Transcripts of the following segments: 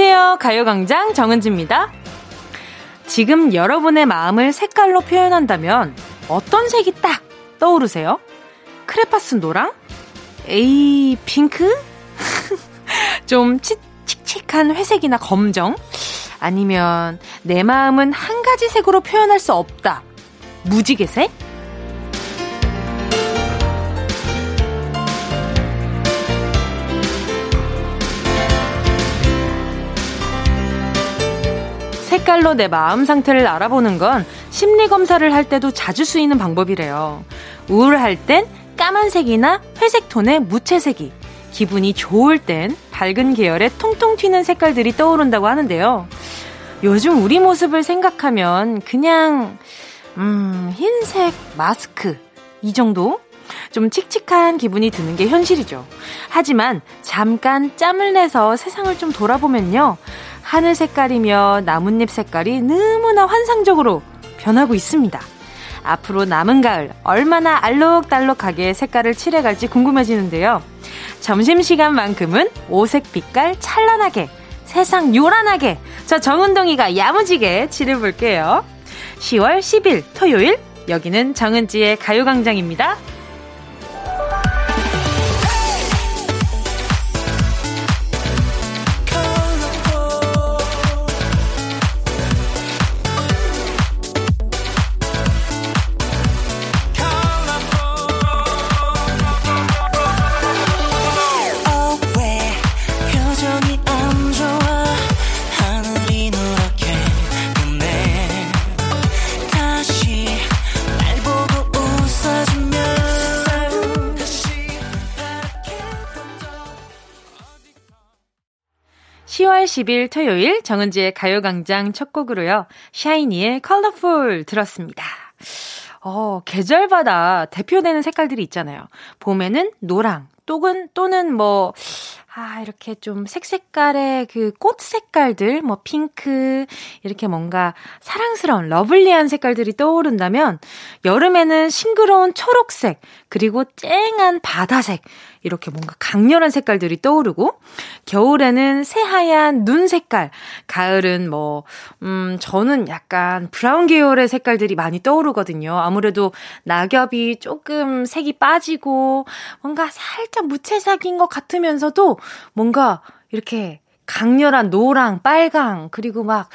안녕하세요. 가요광장 정은지입니다. 지금 여러분의 마음을 색깔로 표현한다면 어떤 색이 딱 떠오르세요? 크레파스 노랑? 에이, 핑크? 좀 치, 칙칙한 회색이나 검정? 아니면 내 마음은 한 가지 색으로 표현할 수 없다. 무지개색? 색깔로 내 마음 상태를 알아보는 건 심리 검사를 할 때도 자주 쓰이는 방법이래요. 우울할 땐 까만색이나 회색 톤의 무채색이, 기분이 좋을 땐 밝은 계열의 통통 튀는 색깔들이 떠오른다고 하는데요. 요즘 우리 모습을 생각하면 그냥, 음, 흰색 마스크. 이 정도? 좀 칙칙한 기분이 드는 게 현실이죠. 하지만 잠깐 짬을 내서 세상을 좀 돌아보면요. 하늘 색깔이며 나뭇잎 색깔이 너무나 환상적으로 변하고 있습니다. 앞으로 남은 가을 얼마나 알록달록하게 색깔을 칠해갈지 궁금해지는데요. 점심시간만큼은 오색 빛깔 찬란하게 세상 요란하게 저 정은동이가 야무지게 칠해볼게요. 10월 10일 토요일 여기는 정은지의 가요광장입니다. 10월 10일 토요일 정은지의 가요광장 첫 곡으로요. 샤이니의 Colorful 들었습니다. 어, 계절마다 대표되는 색깔들이 있잖아요. 봄에는 노랑, 또는, 또는 뭐, 아, 이렇게 좀 색색깔의 그 꽃 색깔들, 뭐 핑크, 이렇게 뭔가 사랑스러운 lovely한 색깔들이 떠오른다면, 여름에는 싱그러운 초록색, 그리고 쨍한 바다색, 이렇게 뭔가 강렬한 색깔들이 떠오르고, 겨울에는 새하얀 눈 색깔, 가을은 뭐, 음, 저는 약간 브라운 계열의 색깔들이 많이 떠오르거든요. 아무래도 낙엽이 조금 색이 빠지고, 뭔가 살짝 무채색인 것 같으면서도, 뭔가 이렇게 강렬한 노랑, 빨강, 그리고 막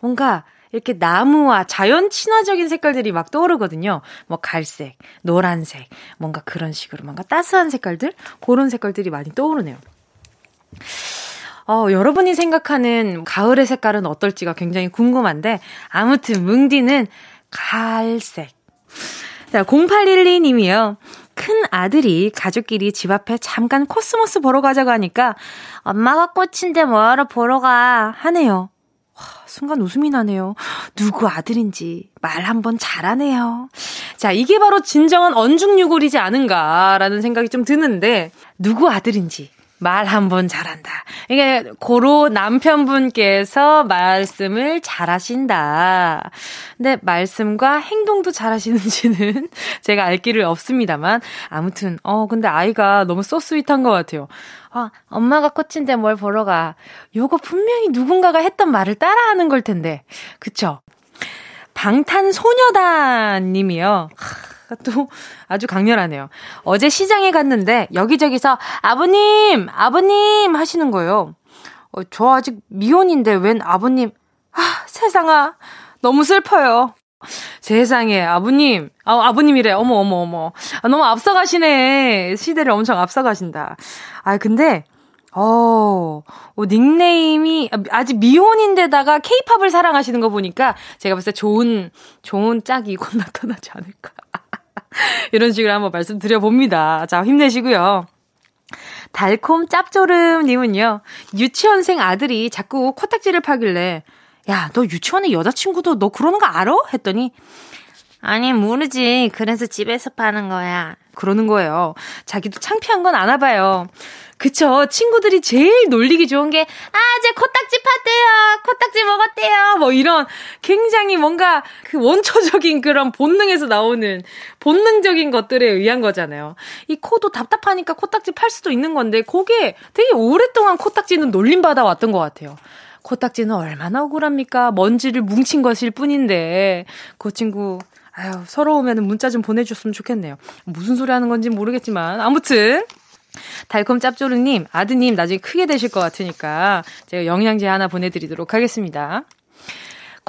뭔가 이렇게 나무와 자연 친화적인 색깔들이 막 떠오르거든요. 뭐 갈색, 노란색, 뭔가 그런 식으로 뭔가 따스한 색깔들? 그런 색깔들이 많이 떠오르네요. 어, 여러분이 생각하는 가을의 색깔은 어떨지가 굉장히 궁금한데, 아무튼 뭉디는 갈색. 자, 0812님이요. 큰 아들이 가족끼리 집 앞에 잠깐 코스모스 보러 가자고 하니까 엄마가 꽃인데 뭐하러 보러 가 하네요. 와, 순간 웃음이 나네요. 누구 아들인지 말 한번 잘하네요. 자, 이게 바로 진정한 언중유골이지 않은가라는 생각이 좀 드는데 누구 아들인지 말 한번 잘한다. 이게 고로 남편분께서 말씀을 잘하신다. 근데 말씀과 행동도 잘하시는지는 제가 알 길은 없습니다만 아무튼 어 근데 아이가 너무 소스윗한 것 같아요. 아 엄마가 꽃인데 뭘 보러 가. 요거 분명히 누군가가 했던 말을 따라하는 걸 텐데 그쵸? 방탄소녀단 님이요. 또 아주 강렬하네요. 어제 시장에 갔는데 여기저기서 아버님, 아버님 하시는 거예요. 어, 저 아직 미혼인데 웬 아버님. 아, 세상아. 너무 슬퍼요. 세상에, 아버님. 아, 아버님이래. 어머, 어머, 어머. 아, 너무 앞서가시네. 시대를 엄청 앞서가신다. 아, 근데, 어, 어, 닉네임이 아직 미혼인데다가 케이팝을 사랑하시는 거 보니까 제가 때 좋은, 좋은 짝이 곧 나타나지 않을까. 이런 식으로 한번 말씀드려 봅니다. 자, 힘내시고요. 달콤 짭조름님은요, 유치원생 아들이 자꾸 코딱지를 파길래, 야, 너 유치원에 여자친구도 너 그러는 거 알아? 했더니, 아니, 모르지. 그래서 집에서 파는 거야. 그러는 거예요. 자기도 창피한 건 아나 봐요. 그쵸. 친구들이 제일 놀리기 좋은 게, 아, 제 코딱지 팠대요. 코딱지 먹었대요. 뭐 이런 굉장히 뭔가 그 원초적인 그런 본능에서 나오는 본능적인 것들에 의한 거잖아요. 이 코도 답답하니까 코딱지 팔 수도 있는 건데, 그게 되게 오랫동안 코딱지는 놀림받아 왔던 것 같아요. 코딱지는 얼마나 억울합니까? 먼지를 뭉친 것일 뿐인데, 그 친구, 아유, 서러우면 문자 좀 보내줬으면 좋겠네요. 무슨 소리 하는 건지 모르겠지만, 아무튼, 달콤 짭조름님, 아드님 나중에 크게 되실 것 같으니까 제가 영양제 하나 보내드리도록 하겠습니다.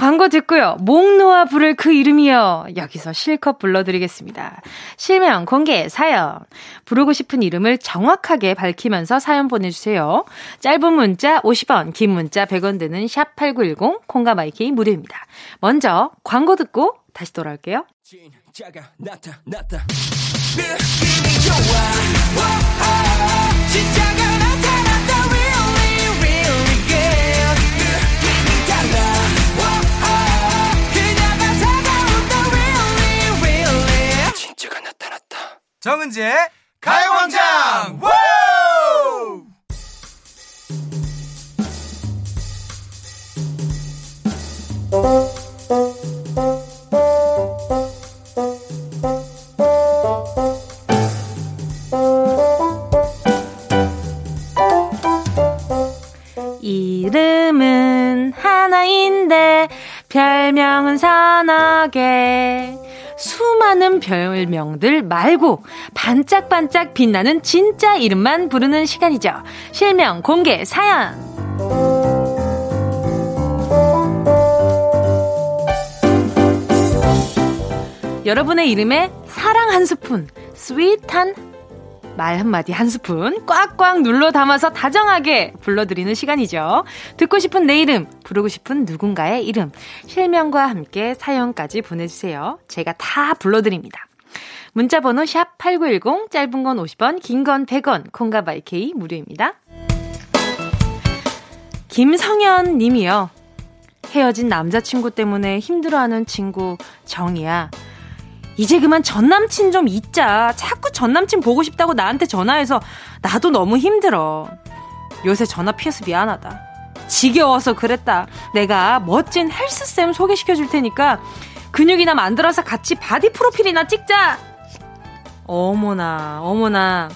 광고 듣고요. 목 놓아 부를 그 이름이요. 여기서 실컷 불러드리겠습니다. 실명, 공개, 사연. 부르고 싶은 이름을 정확하게 밝히면서 사연 보내주세요. 짧은 문자 50원, 긴 문자 100원 드는 샵8910, 콩과 마이케이 무료입니다. 먼저 광고 듣고 다시 돌아올게요. 진짜가 나타났다. 느낌이 좋아. 오, 진짜가 정은지의 가요광장! 이름은 하나인데 별명은 개. 수많은 별명들 말고 반짝반짝 빛나는 진짜 이름만 부르는 시간이죠. 실명 공개 사연. 여러분의 이름에 사랑 한 스푼, 스윗한 말 한마디 한 스푼 꽉꽉 눌러 담아서 다정하게 불러드리는 시간이죠. 듣고 싶은 내 이름, 부르고 싶은 누군가의 이름, 실명과 함께 사연까지 보내주세요. 제가 다 불러드립니다. 문자 번호 샵 8910, 짧은 건 50원, 긴 건 100원, 콩과 바이케이 무료입니다. 김성현 님이요. 헤어진 남자친구 때문에 힘들어하는 친구 정이야. 이제 그만 전 남친 좀 잊자. 자꾸 전 남친 보고 싶다고 나한테 전화해서 나도 너무 힘들어. 요새 전화 피해서 미안하다. 지겨워서 그랬다. 내가 멋진 헬스쌤 소개시켜 줄 테니까 근육이나 만들어서 같이 바디 프로필이나 찍자. 어머나, 어머나.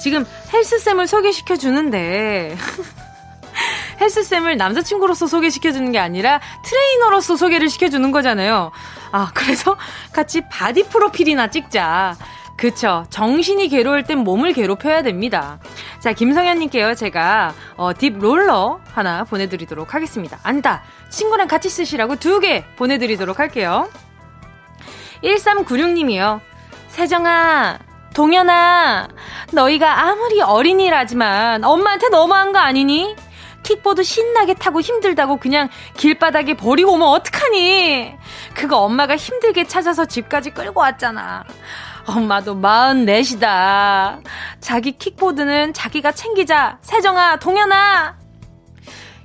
지금 헬스쌤을 소개시켜 주는데. 헬스쌤을 남자친구로서 소개시켜주는 게 아니라 트레이너로서 소개를 시켜주는 거잖아요. 아, 그래서 같이 바디 프로필이나 찍자. 그쵸. 정신이 괴로울 땐 몸을 괴롭혀야 됩니다. 자, 김성현님께요, 제가, 어, 딥 롤러 하나 보내드리도록 하겠습니다. 아니다. 친구랑 같이 쓰시라고 두 개 보내드리도록 할게요. 1396님이요. 세정아, 동현아, 너희가 아무리 어린이라지만 엄마한테 너무한 거 아니니? 킥보드 신나게 타고 힘들다고 그냥 길바닥에 버리고 오면 어떡하니? 그거 엄마가 힘들게 찾아서 집까지 끌고 왔잖아. 엄마도 44이다. 자기 킥보드는 자기가 챙기자. 세정아, 동현아!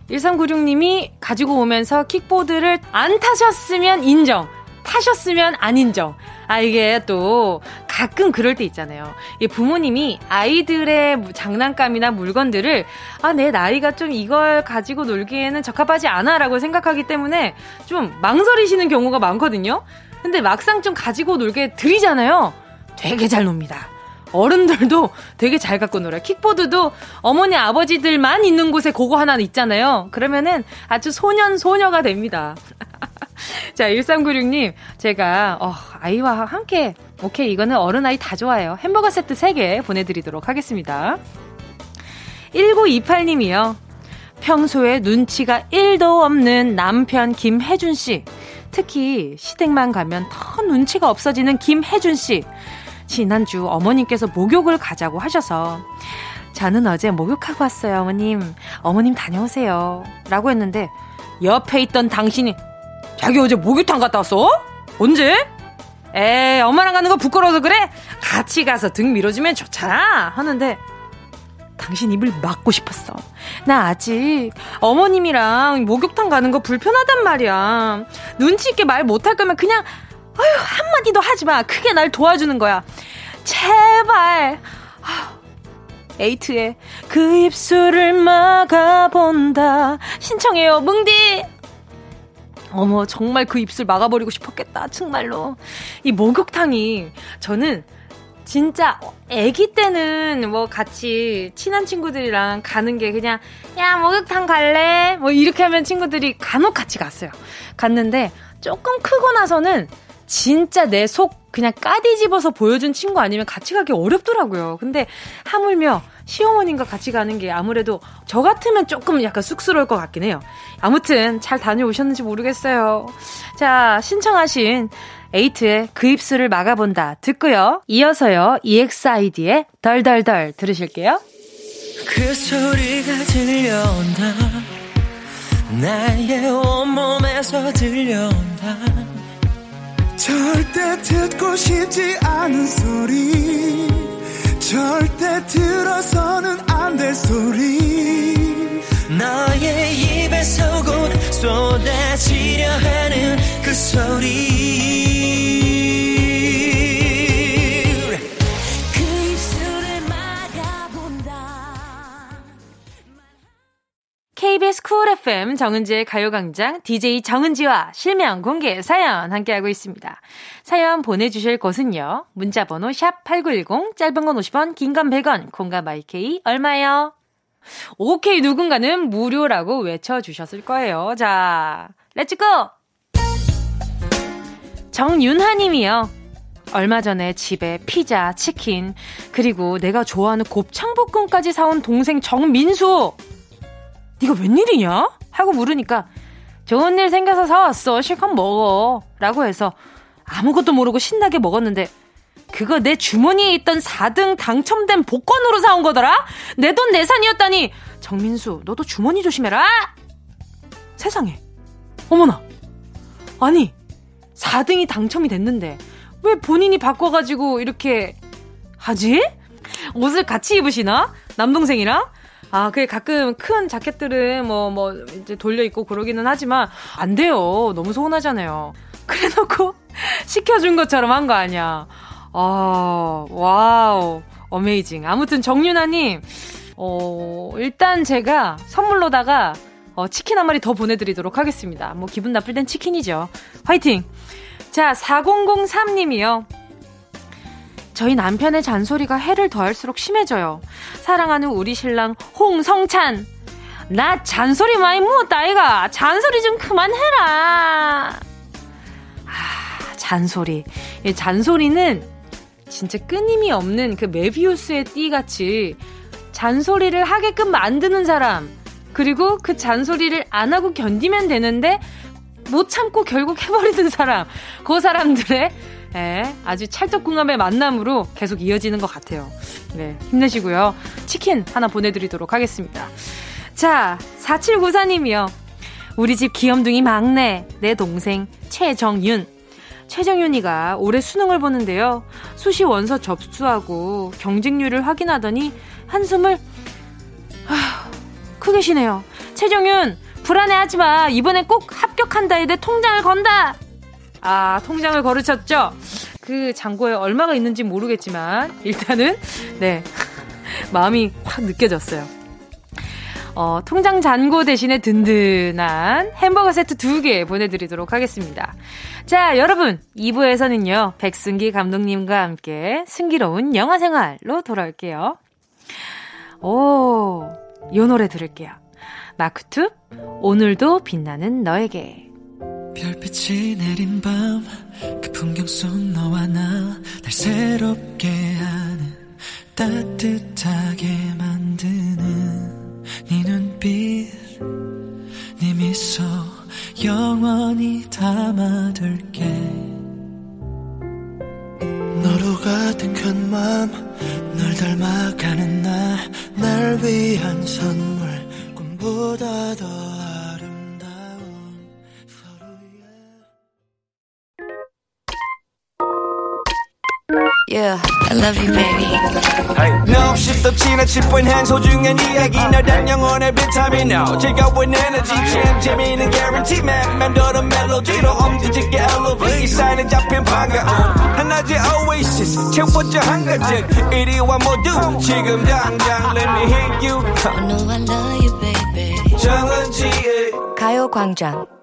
1396님이 가지고 오면서 킥보드를 안 타셨으면 인정. 타셨으면 안 인정. 아, 이게 또 가끔 그럴 때 있잖아요. 이 부모님이 아이들의 장난감이나 물건들을 아, 내 나이가 좀 이걸 가지고 놀기에는 적합하지 않아 라고 생각하기 때문에 좀 망설이시는 경우가 많거든요. 근데 막상 좀 가지고 놀게 드리잖아요. 되게 잘 놉니다. 어른들도 되게 잘 갖고 놀아요. 킥보드도 어머니, 아버지들만 있는 곳에 그거 하나 있잖아요. 그러면은 아주 소년, 소녀가 됩니다. 자, 1396님, 제가, 어, 아이와 함께, 오케이, 이거는 어른아이 다 좋아요. 햄버거 세트 3개 보내드리도록 하겠습니다. 1928님이요. 평소에 눈치가 1도 없는 남편 김혜준씨. 특히 시댁만 가면 더 눈치가 없어지는 김혜준씨. 지난주 어머님께서 목욕을 가자고 하셔서 저는 어제 목욕하고 왔어요, 어머님. 어머님 다녀오세요. 라고 했는데 옆에 있던 당신이 자기 어제 목욕탕 갔다 왔어? 언제? 에 엄마랑 가는 거 부끄러워서 그래? 같이 가서 등 밀어주면 좋잖아. 하는데 당신 입을 막고 싶었어. 나 아직 어머님이랑 목욕탕 가는 거 불편하단 말이야. 눈치 있게 말 못할 거면 그냥 아유, 한마디도 하지 마. 크게 날 도와주는 거야. 제발. 에이트의 그 입술을 막아본다. 신청해요, 뭉디! 어머, 정말 그 입술 막아버리고 싶었겠다, 정말로. 이 목욕탕이, 저는 진짜 아기 때는 뭐 같이 친한 친구들이랑 가는 게 그냥 야 목욕탕 갈래 뭐 이렇게 하면 친구들이 간혹 같이 갔어요. 갔는데 조금 크고 나서는 진짜 내 속 그냥 까디 집어서 보여준 친구 아니면 같이 가기 어렵더라고요. 근데 하물며 시어머님과 같이 가는 게 아무래도 저 같으면 조금 약간 쑥스러울 것 같긴 해요. 아무튼 잘 다녀오셨는지 모르겠어요. 자, 신청하신 에이트의 그 입술을 막아본다 듣고요. 이어서요. EXID의 덜덜덜 들으실게요. 그 소리가 들려온다. 나의 온몸에서 들려온다. 절대 듣고 싶지 않은 소리. 절대 들어서는 안 될 소리. 너의 입에서 곧 쏟아지려 하는 그 소리. KBS 쿨 FM 정은지의 가요광장 DJ 정은지와 실명 공개 사연 함께하고 있습니다. 사연 보내주실 곳은요. 문자번호 샵 8910 짧은 건 50원 긴 건 100원 콩과 마이케이 얼마요? 오케이 누군가는 무료라고 외쳐주셨을 거예요. 자 Let's go! 정윤하님이요. 얼마 전에 집에 피자, 치킨, 그리고 내가 좋아하는 곱창볶음까지 사온 동생 정민수! 네가 웬일이냐? 하고 물으니까 좋은 일 생겨서 사왔어. 실컷 먹어. 라고 해서 아무것도 모르고 신나게 먹었는데 그거 내 주머니에 있던 4등 당첨된 복권으로 사온 거더라? 내 돈 내산이었다니! 정민수, 너도 주머니 조심해라! 세상에. 어머나. 아니, 4등이 당첨이 됐는데 왜 본인이 바꿔가지고 이렇게 하지? 옷을 같이 입으시나? 남동생이랑? 아, 그게 가끔 큰 자켓들은 뭐, 뭐, 이제 돌려 입고 그러기는 하지만, 안 돼요. 너무 서운하잖아요. 그래 놓고, 시켜준 것처럼 한 거 아니야. 아, wow. Amazing. 아무튼 정윤아님, 어, 일단 제가 선물로다가, 어, 치킨 한 마리 더 보내드리도록 하겠습니다. 뭐, 기분 나쁠 땐 치킨이죠. 화이팅! 자, 4003님이요. 저희 남편의 잔소리가 해를 더할수록 심해져요. 사랑하는 우리 신랑 홍성찬. 나 잔소리 많이 묵었다, 아이가. 잔소리 좀 그만해라. 아, 잔소리. 이 잔소리는 진짜 끊임이 없는 그 메비우스의 띠같이 잔소리를 하게끔 만드는 사람. 그리고 그 잔소리를 안 하고 견디면 되는데 못 참고 결국 해버리는 사람. 그 사람들의 네, 아주 찰떡궁합의 만남으로 계속 이어지는 것 같아요. 네, 힘내시고요. 치킨 하나 보내드리도록 하겠습니다. 자, 4794님이요. 우리 집 귀염둥이 막내, 내 동생 최정윤. 최정윤이가 올해 수능을 보는데요. 수시 원서 접수하고 경쟁률을 확인하더니 한숨을 아, 크게 쉬네요. 최정윤, 불안해하지 마. 이번엔 꼭 합격한다. 해대 통장을 건다. 아, 통장을 거르셨죠? 그 잔고에 얼마가 있는지 모르겠지만, 일단은, 네. 마음이 확 느껴졌어요. 어, 통장 잔고 대신에 든든한 햄버거 세트 두 개 보내드리도록 하겠습니다. 자, 여러분, 2부에서는요, 백승기 감독님과 함께 승기로운 영화 생활로 돌아올게요. 오, 요 노래 들을게요. 마크투, 오늘도 빛나는 너에게. 별빛이 내린 밤 그 풍경 속 너와 나 날 새롭게 하는 따뜻하게 만드는 네 눈빛 네 미소 영원히 담아둘게. 너로 가득한 맘널 닮아가는 날날 위한 선물 꿈보다 더 Yeah, I love you, baby. 너 없이 또 지나칠 뻔한 소중한 이야기. 너란 영혼의 비타민. No 즐거운 에너지. 참 재미있는 guarantee. man 맘대로 멜로디로 엄지짓게 elevate 사인은 잡힌 반가움 하나의 oasis. 채워져 한 가득 이리와 모두. 지금 당장 let me hit you. I know I love you, baby. 정은지의 가요광장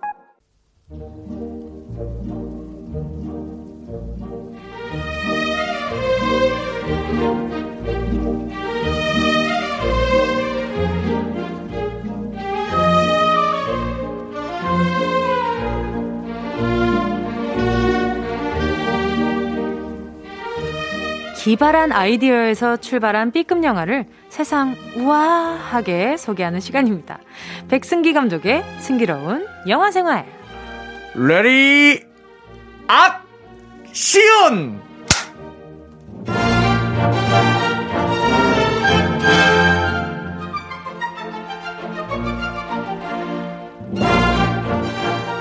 기발한 아이디어에서 출발한 B급 영화를 세상 우아하게 소개하는 시간입니다. 백승기 감독의 승기로운 영화 생활. Ready action!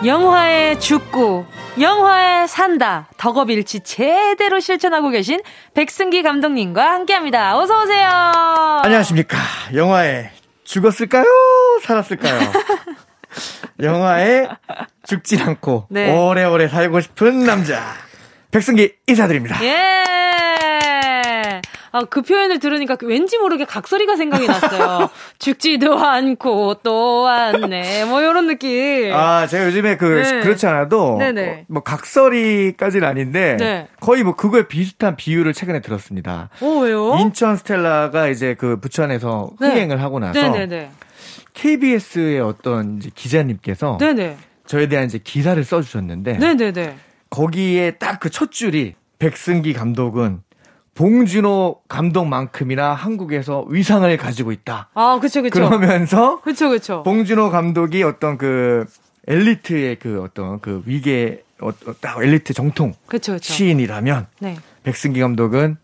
영화에 죽고 영화에 산다. 덕업일치 제대로 실천하고 계신 백승기 감독님과 함께합니다. 어서 오세요. 안녕하십니까. 영화에 죽었을까요? 살았을까요? 영화에 죽진 않고 네. 오래오래 살고 싶은 남자. 백승기 인사드립니다. 예. 아, 그 표현을 들으니까 그 왠지 모르게 각설이가 생각이 났어요. 죽지도 않고 또 왔네. 뭐 이런 느낌. 아, 제가 요즘에 그, 네. 그렇지 않아도, 네네. 어, 뭐, 각설이까지는 아닌데, 네. 거의 뭐, 그거에 비슷한 비유를 최근에 들었습니다. 어, 왜요? 인천 스텔라가 이제 그 부천에서 네. 흥행을 하고 나서, 네네네. KBS의 어떤 이제 기자님께서, 네네. 저에 대한 이제 기사를 써주셨는데, 네네네. 거기에 딱 그 첫 줄이, 백승기 감독은 봉준호 감독만큼이나 한국에서 위상을 가지고 있다. 아, 그쵸, 그쵸. 그러면서, 그쵸, 그쵸. 봉준호 감독이 어떤 그 엘리트의 그 어떤 그 위계 어, 어, 딱 엘리트 정통 그쵸, 그쵸. 시인이라면 네. 백승기 감독은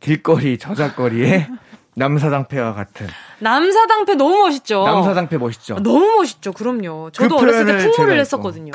길거리 저작거리에 남사당패와 같은 남사당패 너무 멋있죠. 남사당패 멋있죠. 아, 너무 멋있죠. 그럼요. 저도 그 어렸을 때 제가 했었거든요.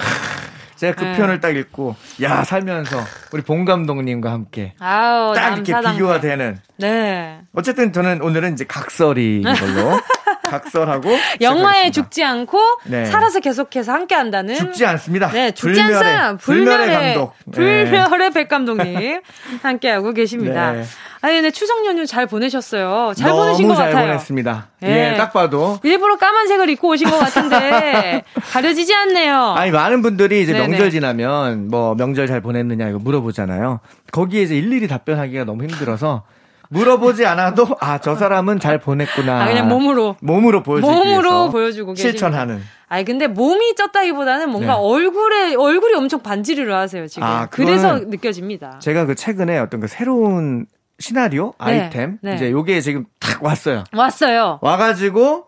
제가 그 네. 편을 딱 읽고 야 살면서 우리 봉 감독님과 함께 아우, 딱 이렇게. 비교가 되는 네. 어쨌든 저는 오늘은 이제 각설이 걸로 각설하고 영화에. 죽지 않고 네. 살아서 계속해서 함께 한다는 죽지 않습니다. 네, 죽지 불멸의- 않습니다. 불멸의 불멸의 감독. 네. 불멸의 백 감독님 함께하고 계십니다. 네. 아니 근데 추석 연휴 잘 보내셨어요. 잘 보내신 것 잘 같아요. 보냈습니다. 예. 예, 딱 봐도 일부러 까만색을 입고 오신 것 같은데 가려지지 않네요. 아니 많은 분들이 이제 네네. 명절 지나면 뭐 명절 잘 보냈느냐 이거 물어보잖아요. 거기에 이제 일일이 답변하기가 너무 힘들어서 물어보지 않아도 아 저 사람은 잘 보냈구나. 아, 그냥 몸으로. 몸으로 보여주기 몸으로 위해서 보여주고. 실천하는. 아니 근데 몸이 쪘다기보다는 뭔가 네. 얼굴에 얼굴이 엄청 반지를 하세요 지금. 아, 그래서 느껴집니다. 제가 그 최근에 어떤 그 새로운 시나리오 네, 아이템 네. 이제 요게 지금 탁 왔어요. 왔어요. 와가지고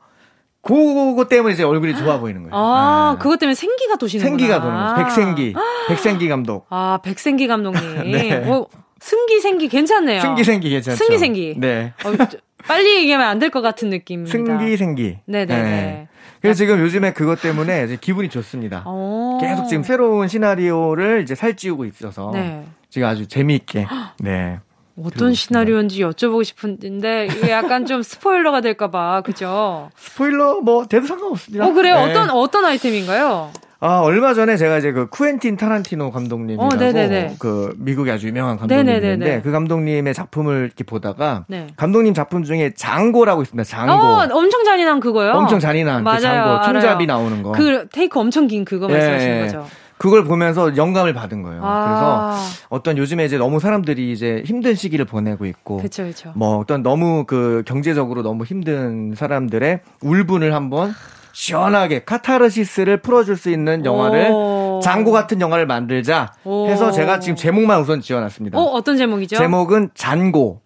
그거 때문에 이제 얼굴이 좋아 보이는 거예요. 아, 아. 그것 때문에 생기가 도시는구나. 생기가 도는 거죠. 백생기, 백생기 감독. 아, 백생기 감독님. 네. 어, 승기 생기 괜찮네요. 승기 생기 괜찮죠. 승기 생기. 네. 어, 저- 빨리 얘기하면 안 될 것 같은 느낌입니다. 승기 생기. 네네 네. 그래서 지금 요즘에 그것 때문에 이제 기분이 좋습니다. 어. 계속 지금 새로운 시나리오를 이제 살찌우고 있어서 네. 지금 아주 재미있게 네. 어떤. 시나리오인지 여쭤보고 싶은데 이게 약간 좀 스포일러가 될까봐 그죠? 스포일러 뭐 돼도 상관없습니다. 어 그래요? 네. 어떤 어떤 아이템인가요? 아 얼마 전에 제가 이제 그 쿠엔틴 타란티노 감독님이라고 어. 그 미국의 아주 유명한. 감독님인데 그 감독님의 작품을 이렇게 보다가 네. 감독님 작품 중에 장고라고 있습니다. 장고. 어 엄청 잔인한 그거요. 엄청 잔인한 그 맞아요. 장고 총잡이. 나오는 거. 그 테이크 엄청 긴 그거 예, 말씀하시는 예. 거죠? 그걸 보면서 영감을 받은 거예요. 아. 그래서 어떤 요즘에 이제 너무 사람들이 이제 힘든 시기를 보내고 있고 그렇죠, 그렇죠. 뭐 어떤 너무 그 경제적으로 너무 힘든 사람들의 울분을 한번 시원하게 카타르시스를 풀어줄 수 있는 영화를 오. 장고 같은 영화를 만들자 오. 해서 제가 지금 제목만 우선 지어놨습니다. 어 어떤 제목이죠? 제목은 잔고.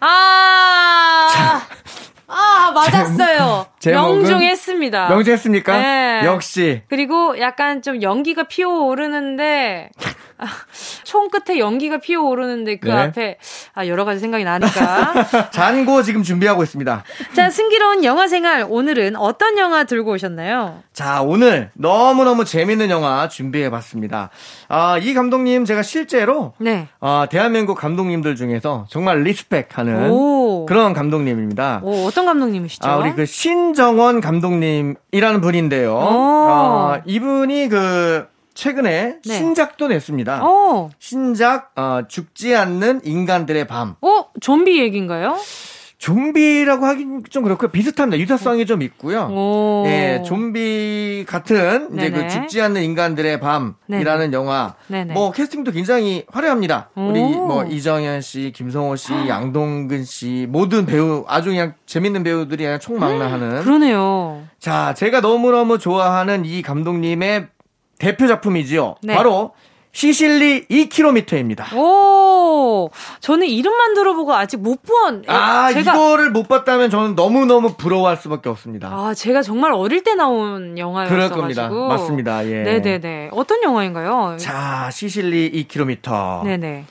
아. 아 맞았어요. 명중했습니다. 명중했습니까? 네. 역시 그리고 약간 좀 연기가 피어오르는데 아, 총 끝에 연기가 피어오르는데 그 네. 앞에 아 여러 가지 생각이 나니까 잔고 지금 준비하고 있습니다. 자 승기로운 영화 생활 오늘은 어떤 영화 들고 오셨나요? 자, 오늘 너무너무 재밌는 영화 준비해봤습니다. 아, 이 감독님 제가 실제로, 네. 아, 대한민국 감독님들 중에서 정말 respect 하는 오. 그런 감독님입니다. 오, 어떤 감독님이시죠? 아, 우리 그 신정원 감독님이라는 분인데요. 오. 아, 이분이 그, 최근에 네. 신작도 냈습니다. 어, 신작, 어, 죽지 않는 인간들의 밤. 어, 좀비 얘기인가요? 좀비라고 하긴 좀 그렇고요. 비슷합니다. 유사성이 좀 있고요. 오. 예, 좀비 같은 이제 네네. 그 죽지 않는 인간들의 밤이라는 영화. 네네. 뭐 캐스팅도 굉장히 화려합니다. 우리 오. 뭐 이정현 씨, 김성호 씨, 양동근 씨 모든 배우 아주 그냥 재밌는 배우들이 그냥 총망라하는. 그러네요. 자, 제가 너무너무 좋아하는 이 감독님의 대표 작품이지요. 네. 바로 시실리 2km입니다. 오, 저는 이름만 들어보고 아직 못 본. 아, 제가 이거를 못 봤다면 저는 너무 너무 부러워할 수밖에 없습니다. 아, 제가 정말 어릴 때 나온 영화였어 그럴 가지고. 겁니다. 맞습니다. 예. 네네네. 어떤 영화인가요? 자, 시실리 2km. 네네.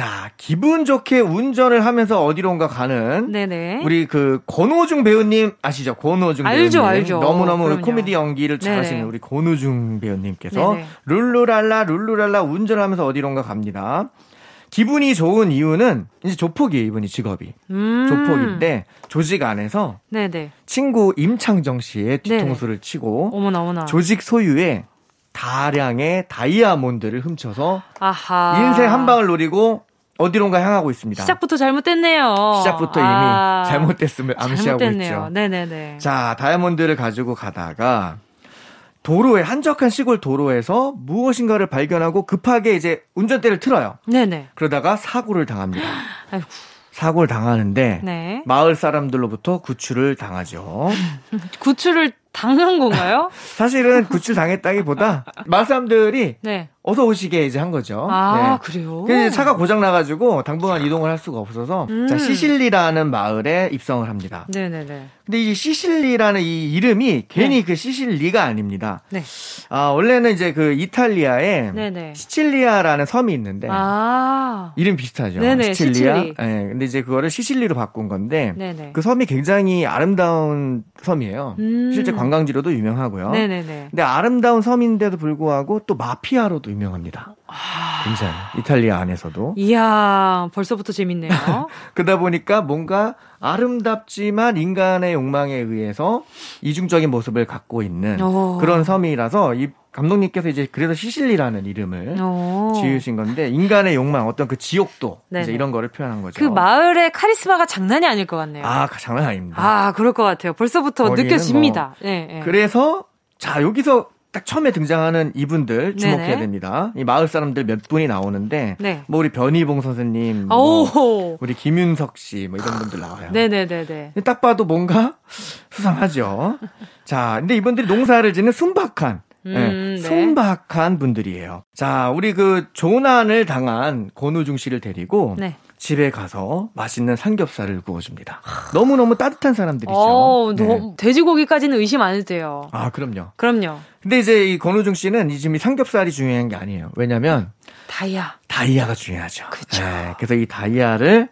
자, 기분 좋게 운전을 하면서 어디론가 가는 네네. 우리 그 권오중 배우님 아시죠? 권오중 알죠, 배우님. 알죠. 너무너무 그럼요. 코미디 연기를 잘하시는 네네. 우리 권오중 배우님께서 네네. 룰루랄라 룰루랄라 운전을 하면서 어디론가 갑니다. 기분이 좋은 이유는 이제 조폭이에요, 이분이 직업이. 음. 조폭인데 조직 안에서 네네. 친구 임창정 씨의 뒤통수를 치고 어머나, 어머나. 조직 소유의 다량의 다이아몬드를 훔쳐서 아하. 인생 한 방을 노리고 어디론가 향하고 있습니다. 시작부터 잘못됐네요. 시작부터 이미 아, 잘못됐음을 암시하고 잘못됐네요. 있죠. 네네네. 자, 다이아몬드를 가지고 가다가 도로에 한적한 시골 도로에서 무엇인가를 발견하고 급하게 이제 운전대를 틀어요. 네네. 그러다가 사고를 당합니다. 아이고. 사고를 당하는데 네. 마을 사람들로부터 구출을 당하죠. 구출을 당한 건가요? 사실은 구출 당했다기보다 마을 사람들이 네. 어서 오시게 이제 한 거죠. 아, 네. 그래요? 이제 차가 고장 나가지고 당분간 이동을 할 수가 없어서 음. 자 시실리라는 마을에 입성을 합니다. 네네네. 근데 이 시실리라는 이 이름이 괜히 그 시실리가 아닙니다. 네. 아 원래는 이제 그 이탈리아에 네네. 시칠리아라는 섬이 있는데 아. 이름 비슷하죠. 네네, 시칠리아. 시칠리. 예, 근데 이제 그거를 시실리로 바꾼 건데 네네. 그 섬이 굉장히 아름다운 섬이에요. 음. 실제 관광지로도 유명하고요. 네네네. 근데 아름다운 섬인데도 불구하고 또 마피아로도 유명합니다. 아. 굉장히 이탈리아 안에서도 이야, 벌써부터 재밌네요. 그러다 보니까 뭔가 아름답지만 인간의 욕망에 의해서 이중적인 모습을 갖고 있는 오. 그런 섬이라서 이 감독님께서 이제 그래서 시실리라는 이름을 오. 지으신 건데 인간의 욕망 어떤 그 지옥도 네네. 이제 이런 거를 표현한 거죠. 그 마을의 카리스마가 장난이 아닐 것 같네요. 아 장난 아닙니다. 아, 그럴 것 같아요. 벌써부터 거기는 느껴집니다. 네, 네. 그래서 자 여기서 딱 처음에 등장하는 이분들 주목해야 네네. 됩니다. 이 마을 사람들 몇 분이 나오는데 네. 뭐 우리 변희봉 선생님, 뭐 오. 우리 김윤석 씨 뭐 이런 분들 나와요. 네네네네. 딱 봐도 뭔가 수상하죠. 자, 근데 이분들이 농사를 짓는 순박한 예, 음, 네. 순박한 분들이에요. 자, 우리 그 조난을 당한 권우중 씨를 데리고 네. 집에 가서 맛있는 삼겹살을 구워줍니다. 너무너무 따뜻한 사람들이죠. 어, 네. 너, 돼지고기까지는 의심 안 해도 돼요. 아, 그럼요. 그럼요. 근데 이제 이 권우중 씨는 이 지금 이 삼겹살이 중요한 게 아니에요. 왜냐면 다이아. 다이아가 중요하죠. 그쵸. 네, 그래서 이 다이아를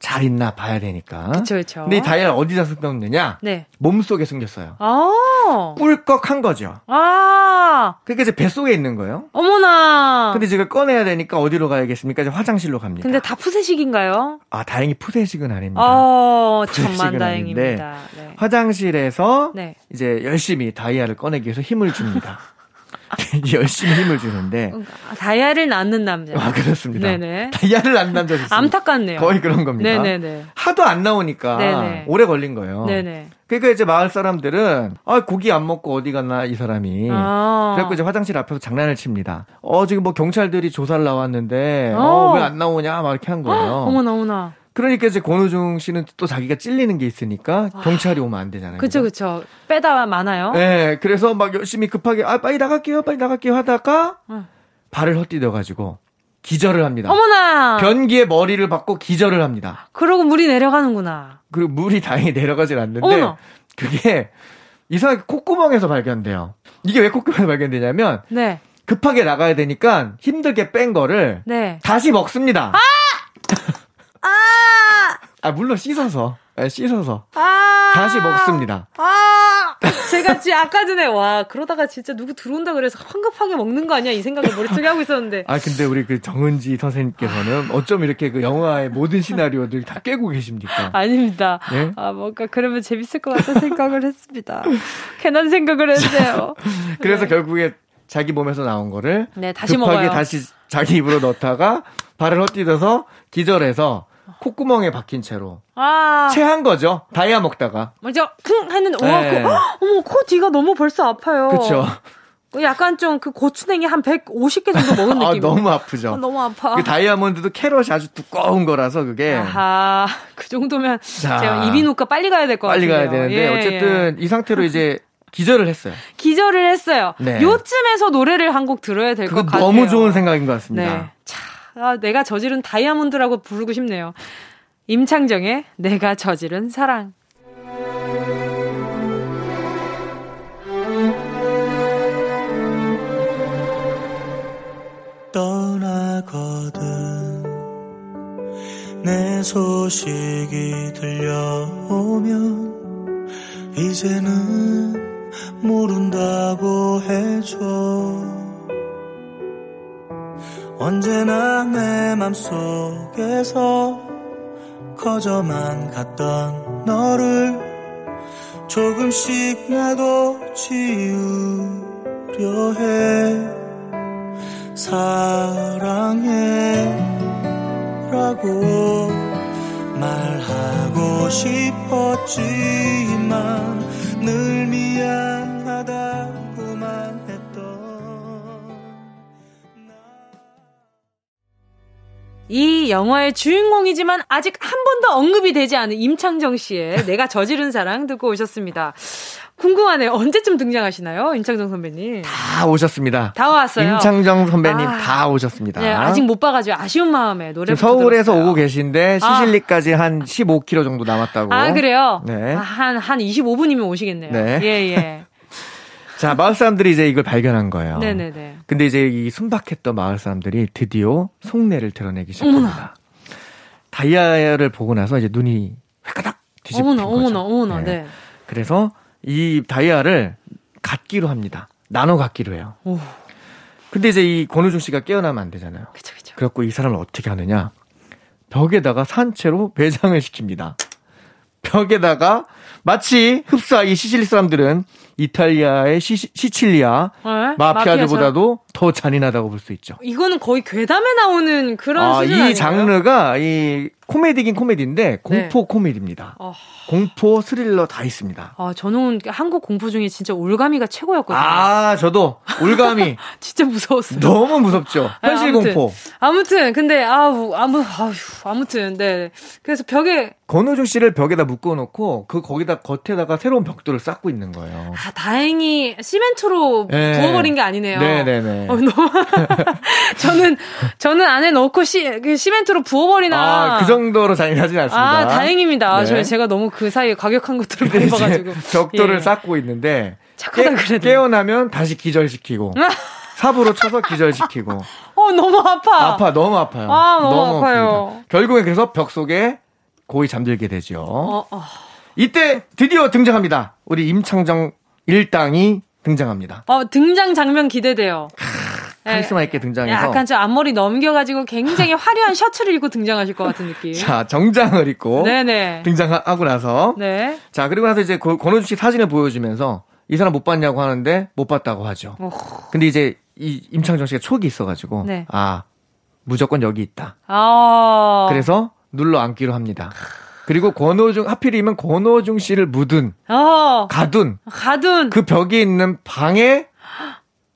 잘 있나 봐야 되니까. 그쵸, 그쵸. 근데 이 다이아를 어디다 숨겼느냐? 네. 몸속에 숨겼어요. 아. 꿀꺽한 거죠. 아. 그러니까 이제 뱃속에 있는 거예요. 어머나. 근데 지금 꺼내야 되니까 어디로 가야겠습니까? 이제 화장실로 갑니다. 근데 다 푸세식인가요? 아, 다행히 푸세식은 아닙니다. 어, 아닌데 다행입니다. 네. 화장실에서 네. 이제 열심히 다이아를 꺼내기 위해서 힘을 줍니다. 열심히 힘을 주는데 아, 다이아를 낳는 남자. 아 그렇습니다. 네네. 다이아를 안 남자셨습니다. 암탉같네요. 거의 그런 겁니다. 네네네. 하도 안 나오니까 네네. 오래 걸린 거예요. 네네. 그러니까 이제 마을 사람들은 아 고기 안 먹고 어디 갔나 이 사람이. 아. 그래갖고 이제 화장실 앞에서 장난을 칩니다. 어 지금 뭐 경찰들이 조사를 나왔는데 어. 어왜안 나오냐 막 이렇게 한 거예요. 어머나, 어머나. 그러니까 이제 권우중 씨는 또 자기가 찔리는 게 있으니까 경찰이 오면 안 되잖아요. 그쵸, 그쵸. 빼다 많아요. 네, 그래서 막 열심히 급하게 아 빨리 나갈게요, 빨리 나갈게요 하다가 응. 발을 헛디뎌 가지고 기절을 합니다. 어머나! 변기에 머리를 박고 기절을 합니다. 그러고 물이 내려가는구나. 그리고 물이 다행히 내려가질 않는데 어머나. 그게 이상하게 콧구멍에서 발견돼요. 이게 왜 콧구멍에서 발견되냐면 네. 급하게 나가야 되니까 힘들게 뺀 거를 네. 다시 먹습니다. 아! 아, 물론 씻어서. 네, 씻어서. 아! 다시 먹습니다. 아! 제가 지금 아까 전에 와 그러다가 진짜 누구 들어온다 그래서 황급하게 먹는 거 아니야 이 생각을 머릿속에 하고 있었는데 아, 근데 우리 그 정은지 선생님께서는 어쩜 이렇게 그 영화의 모든 시나리오들 다 깨고 계십니까? 아닙니다. 예? 아 뭔가 그러면 재밌을 것 같다 생각을 했습니다. 괜한 생각을 했네요. 그래서 결국에 자기 몸에서 나온 거를 네, 다시 급하게 먹어요. 다시 자기 입으로 넣다가 발을 헛디뎌서 기절해서 콧구멍에 박힌 채로 아 체한 거죠. 다이아 먹다가. 먼저 쿵 하는 와 네. 그, 헉, 어머 코 뒤가 너무 벌써 아파요. 그쵸. 약간 좀 그 고추냉이 한 150개 정도 먹은 아, 느낌. 너무 아프죠. 너무 아파. 그 다이아몬드도 캐럿이 아주 두꺼운 거라서 그게 아하, 그 정도면 자. 제가 이비인후과 빨리 가야 될것 빨리 같아요. 가야 되는데 어쨌든 이 상태로 이제 기절을 했어요. 기절을 했어요. 네. 요쯤에서 노래를 한 곡 들어야 될 것 같아요. 너무 좋은 생각인 것 같습니다. 네. 차, 아, 내가 저지른 다이아몬드라고 부르고 싶네요. 임창정의 내가 저지른 사랑. 떠나거든 내 소식이 들려오면 이제는 모른다고 해줘 언제나 내 맘속에서 커져만 갔던 너를 조금씩 나도 지우려 해. 사랑해 라고 말하고 싶었지만 늘 미안하다 이 영화의 주인공이지만 아직 한 번도 언급이 되지 않은 임창정 씨의 내가 저지른 사랑 듣고 오셨습니다. 궁금하네요. 언제쯤 등장하시나요? 임창정 선배님. 다 오셨습니다. 다 왔어요. 임창정 선배님 아. 다 오셨습니다. 네, 아직 못 봐가지고 아쉬운 마음에 노래 서울에서 오고 계신데 아. 시실리까지 한 15km 정도 남았다고. 아, 그래요? 네. 아, 한, 한 25분이면 오시겠네요. 네. 예, 예. 자, 마을 사람들이 이제 이걸 발견한 거예요. 네네네. 근데 이제 이 순박했던 마을 사람들이 드디어 속내를 드러내기 시작합니다. 다이아를 보고 나서 이제 눈이 획가닥 뒤집힌 어머나, 거죠. 어머나, 어머나, 네. 그래서 이 다이아를 갖기로 합니다. 나눠 갖기로 해요. 오, 근데 이제 이 권우중 씨가 깨어나면 안 되잖아요. 그쵸, 그쵸. 그래갖고 이 사람을 어떻게 하느냐. 벽에다가 산채로 매장을 시킵니다. 벽에다가 마치 흡사 이 시칠리 사람들은 이탈리아의 시, 시칠리아 네? 마피아들보다도 더 잔인하다고 볼 수 있죠. 이거는 거의 괴담에 나오는 그런 아, 수준 이 아닌가요? 장르가 이 코미디긴 코미디인데 공포 코미디입니다. 어, 공포 스릴러 다 있습니다. 아, 저는 한국 공포 중에 진짜 올가미가 최고였거든요. 아, 저도 올감이 진짜 무서웠어요. 너무 무섭죠. 아, 현실 아무튼. 공포. 아무튼 근데 아우 아무 아휴 아무튼 네 그래서 벽에 권호중 씨를 벽에다 묶어 놓고 그 거기다 겉에다가 새로운 벽돌을 쌓고 있는 거예요. 아 다행히 시멘트로 네. 부어버린 게 아니네요. 네네네. 어, 너무 저는 저는 안에 넣고 시그 시멘트로 부어버리나. 아, 그 정도로 잔인하진 않습니다. 아, 다행입니다. 네. 저 제가 너무 그 사이에 과격한 것들을 많이 봐가지고 벽돌을 예. 쌓고 있는데 착하다 깨, 그래도. 깨어나면 다시 기절시키고 삽으로 쳐서 기절시키고 어 너무 아파. 아파 너무 아파요. 아, 너무 아파요. 아픕니다. 결국엔 그래서 벽 속에 고이 잠들게 되죠. 어, 어. 이때 드디어 등장합니다. 우리 임창정 일당이 등장합니다. 어, 등장 장면 기대돼요. 예. 카리스마 있게 등장해서 약간 저 앞머리 넘겨가지고 굉장히 화려한 셔츠를 입고 등장하실 것 같은 느낌. 자 정장을 입고 네네. 등장하고 나서 네. 자 그리고 나서 이제 고- 권호준 씨 사진을 보여주면서 이 사람 못 봤냐고 하는데 못 봤다고 하죠. 오. 근데 이제 이 임창정 씨가 촉이 있어가지고 네. 아 무조건 여기 있다. 아. 그래서 눌러 앉기로 합니다. 그리고 권호중 하필이면 권호중 씨를 묻은 어. 가둔 가둔. 그 벽에 있는 방에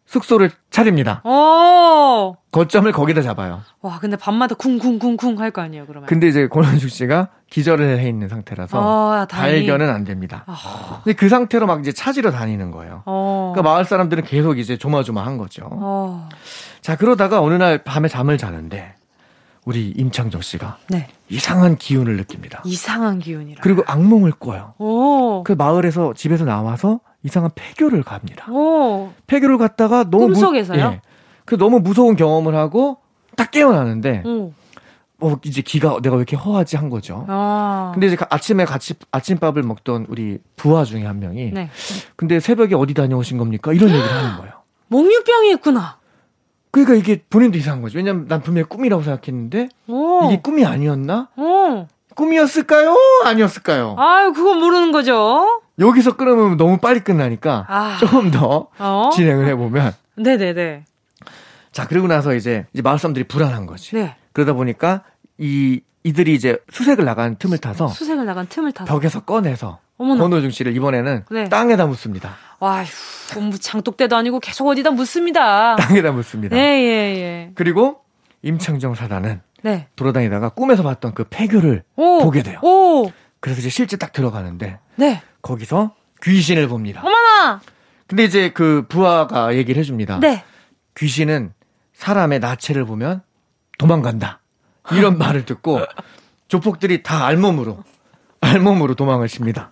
숙소를 차립니다. 어. 거점을 거기다 잡아요. 와, 근데 밤마다 쿵쿵쿵쿵 할 거 아니에요, 그러면. 근데 이제 권호중 씨가 기절을 해 있는 상태라서 아. 발견은 안 됩니다. 아. 근데 그 상태로 막 이제 찾으러 다니는 거예요. 어. 그러니까 마을 사람들은 계속 이제 조마조마한 거죠. 어. 자 그러다가 어느 날 밤에 잠을 자는데 우리 임창정 씨가 네. 이상한 기운을 느낍니다. 이상한 기운이라. 그리고 악몽을 꿔요. 오. 그 마을에서 집에서 나와서 이상한 폐교를 갑니다. 오. 폐교를 갔다가 너무 무- 꿈속에서요? 예. 그 너무 무서운 경험을 하고 딱 깨어나는데 오. 어 이제 기가 내가 왜 이렇게 허하지 한 거죠. 아. 근데 이제 가- 아침에 같이 아침밥을 먹던 우리 부하 중에 한 명이 네. 근데 새벽에 어디 다녀오신 겁니까? 이런 얘기를 하는 거예요. 몽유병이 있구나. 그러니까 이게 본인도 이상한 거죠. 왜냐면 난 분명히 꿈이라고 생각했는데 오. 이게 꿈이 아니었나? 오. 꿈이었을까요? 아니었을까요? 아유, 그건 모르는 거죠. 여기서 끊으면 너무 빨리 끝나니까 아. 조금 더 어? 진행을 해보면 네네네. 자 그리고 나서 이제 이제 마을 사람들이 불안한 거지. 네. 그러다 보니까 이 이들이 이제 수색을 나간 틈을 타서 수색을 나간 틈을 타서. 벽에서 꺼내서 어머나. 권호중 씨를 이번에는 네. 땅에다 묻습니다. 와휴, 뭐 장독대도 아니고 계속 어디다 묻습니다. 땅에다 묻습니다. 네, 예, 예. 그리고 임창정 사단은 네. 돌아다니다가 꿈에서 봤던 그 폐교를 오. 보게 돼요. 오. 그래서 이제 실제 딱 들어가는데 네. 거기서 귀신을 봅니다. 어머나! 근데 이제 그 부하가 얘기를 해줍니다. 네. 귀신은 사람의 나체를 보면 도망간다. 이런 말을 듣고 조폭들이 다 알몸으로 알몸으로 도망을 칩니다.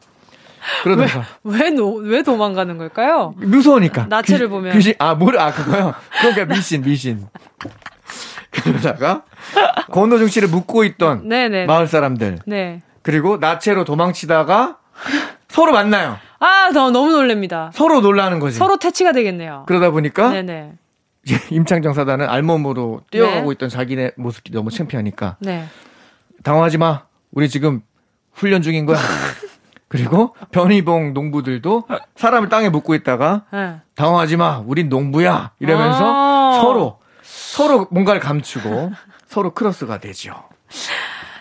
그러다가 왜, 노, 왜 도망가는 걸까요? 무서우니까 나체를 귀- 보면. 귀신 아 뭐라 아 그거요. 그러니까 미신 미신. 그러다가 권호중 씨를 묻고 있던 네네. 마을 사람들 네. 그리고 나체로 도망치다가 서로 만나요. 아, 너, 너무 놀랍니다. 서로 놀라는 거지. 서로 퇴치가 되겠네요. 그러다 보니까 네네. 이제 임창정 사단은 알몸으로 뛰어가고 네. 있던 자기네 모습이 너무 창피하니까 네. 당황하지 마. 우리 지금 훈련 중인 거야. 그리고 변희봉 농부들도 사람을 땅에 묻고 있다가 네. 당황하지 마. 우린 농부야. 이러면서 아. 서로 서로 뭔가를 감추고 서로 크로스가 되죠.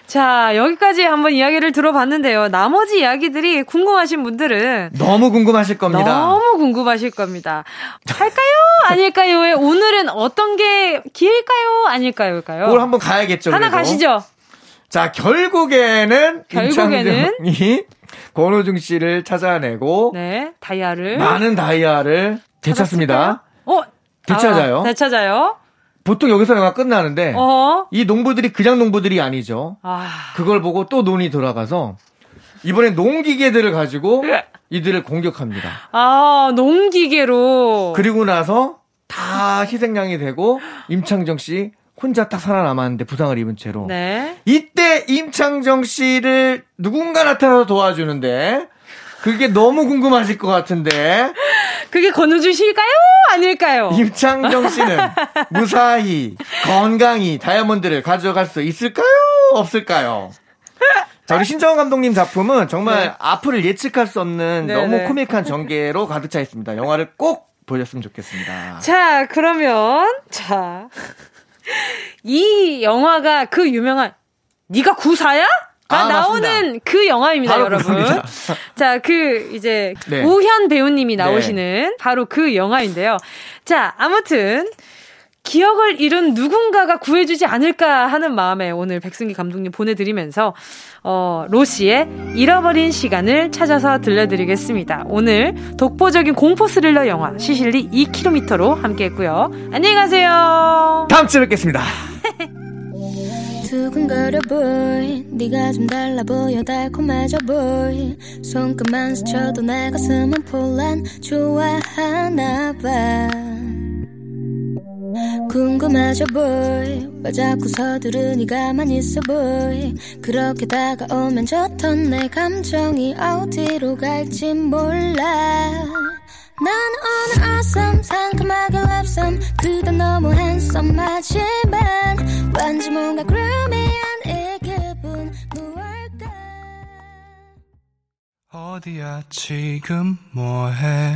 자, 여기까지 한번 이야기를 들어봤는데요. 나머지 이야기들이 궁금하신 분들은 너무 궁금하실 겁니다. 너무 궁금하실 겁니다. 할까요? 아닐까요?의 오늘은 어떤 게 기회일까요? 아닐까요?일까요? 그걸 한번 가야겠죠. 하나 그래도. 가시죠. 자, 결국에는 결국에는 권호중 씨를 찾아내고 네, 다이아를 많은 다이아를 되찾습니다. 어, 되찾아요. 아, 되찾아요. 보통 여기서 영화 끝나는데 어, 이 농부들이 그냥 농부들이 아니죠. 아, 그걸 보고 또 논이 돌아가서 이번엔 농기계들을 가지고 이들을 공격합니다. 아, 농기계로. 그리고 나서 다 희생양이 되고 임창정 씨 혼자 딱 살아남았는데 부상을 입은 채로 네. 이때 임창정 씨를 누군가 나타나서 도와주는데 그게 너무 궁금하실 것 같은데 그게 권우준 씨일까요? 아닐까요? 임창정 씨는 무사히 건강히 다이아몬드를 가져갈 수 있을까요? 없을까요? 자, 우리 신정원 감독님 작품은 정말 네. 앞을 예측할 수 없는 네, 너무 네. 코믹한 전개로 가득 차 있습니다. 영화를 꼭 보셨으면 좋겠습니다. 자, 그러면 자. 이 영화가 그 유명한 네가 구사야? 가 아, 나오는 맞습니다. 그 영화입니다, 여러분. 그겁니다. 자, 그 이제 네. 우현 배우님이 나오시는 바로 그 영화인데요. 자, 아무튼 기억을 잃은 누군가가 구해주지 않을까 하는 마음에 오늘 백승기 감독님 보내드리면서 어, 로시의 잃어버린 시간을 찾아서 들려드리겠습니다. 오늘 독보적인 공포 스릴러 영화 시실리 2km로 함께했고요. 안녕히 가세요. 다음 주에 뵙겠습니다. 두근거려 boy 네가 좀 달라 보여 달콤해져 boy 손끝만 스쳐도 내 가슴은 폴란 좋아하나 봐 궁금해져 boy? 왜 자꾸 서두르니 가만히 있어 boy? 그렇게 다가오면 좋던 내 감정이 어디로 갈지 몰라. 난 오늘 awesome 상큼하게 some 그대 너무 handsome 하지만 왠지 뭔가 groomi한 이 기분 무얼까? 어디야 지금 뭐해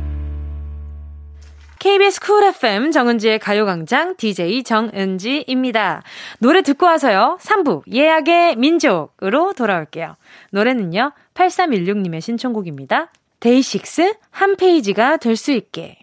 KBS 쿨 FM 정은지의 가요광장 DJ 정은지입니다. 노래 듣고 와서요. 3부 예약의 민족으로 돌아올게요. 노래는요. 8316님의 신청곡입니다. 데이식스 한 페이지가 될 수 있게.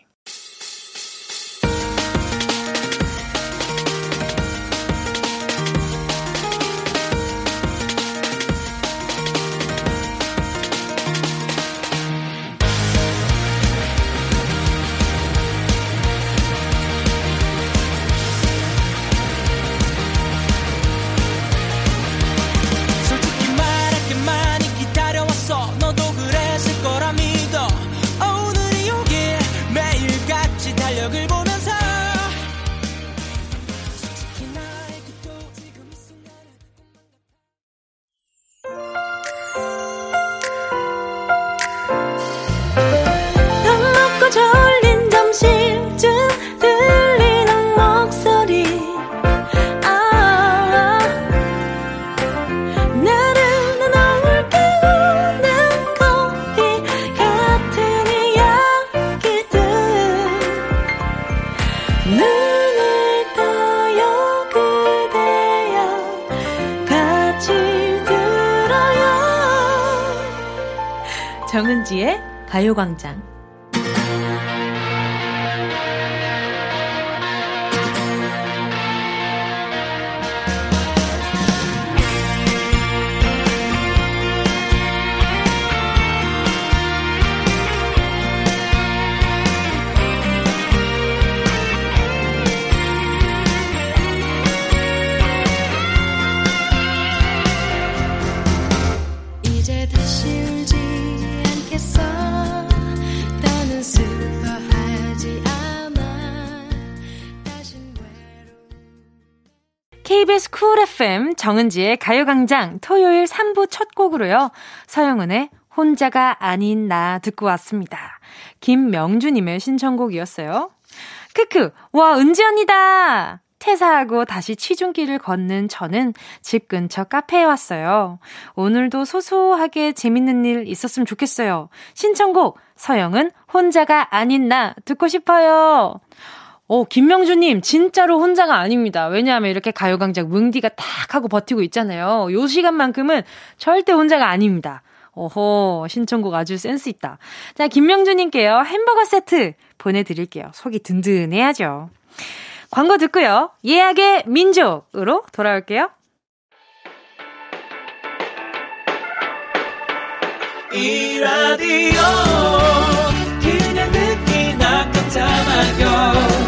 KBS Cool FM 정은지의 가요광장 토요일 3부 첫 곡으로요. 서영은의 혼자가 아닌 나 듣고 왔습니다. 김명주님의 신청곡이었어요. 크크, 와, 은지 언니다! 퇴사하고 다시 취준길을 걷는 저는 집 근처 카페에 왔어요. 오늘도 소소하게 재밌는 일 있었으면 좋겠어요. 신청곡, 서영은 혼자가 아닌 나 듣고 싶어요. 어, 김명주님, 진짜로 혼자가 아닙니다. 왜냐하면 이렇게 가요광장 뭉디가 딱 하고 버티고 있잖아요. 요 시간만큼은 절대 혼자가 아닙니다. 오호, 신청곡 아주 센스 있다. 자, 김명주님께요, 햄버거 세트 보내드릴게요. 속이 든든해야죠. 광고 듣고요, 예약의 민족으로 돌아올게요. 이 라디오 그냥 듣기나 깜짝마요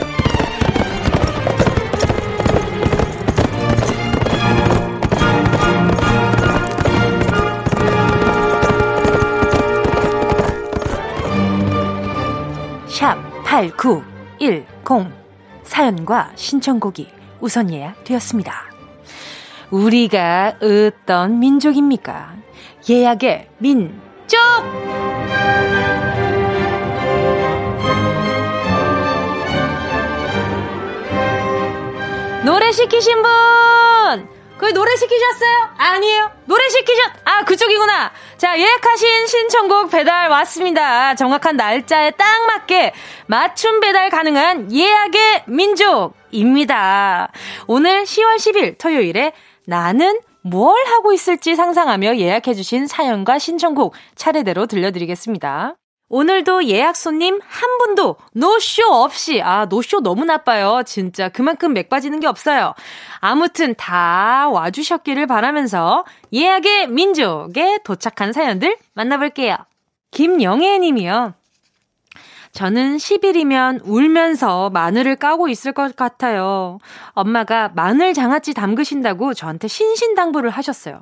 8910 사연과 신청곡이 우선 예약되었습니다. 우리가 어떤 민족입니까? 예약의 민족! 노래 시키신 분! 그 노래 시키셨어요? 아니에요. 노래 시키셨, 아, 그쪽이구나. 자, 예약하신 신청곡 배달 왔습니다. 정확한 날짜에 딱 맞게 맞춤 배달 가능한 예약의 민족입니다. 오늘 10월 10일 토요일에 나는 뭘 하고 있을지 상상하며 예약해주신 사연과 신청곡 차례대로 들려드리겠습니다. 오늘도 예약 손님 한 분도 노쇼 없이, 아, 노쇼 너무 나빠요. 진짜 그만큼 맥 빠지는 게 없어요. 아무튼 다 와주셨기를 바라면서 예약의 민족에 도착한 사연들 만나볼게요. 김영애 님이요. 저는 10일이면 울면서 마늘을 까고 있을 것 같아요. 엄마가 마늘 장아찌 담그신다고 저한테 신신당부를 하셨어요.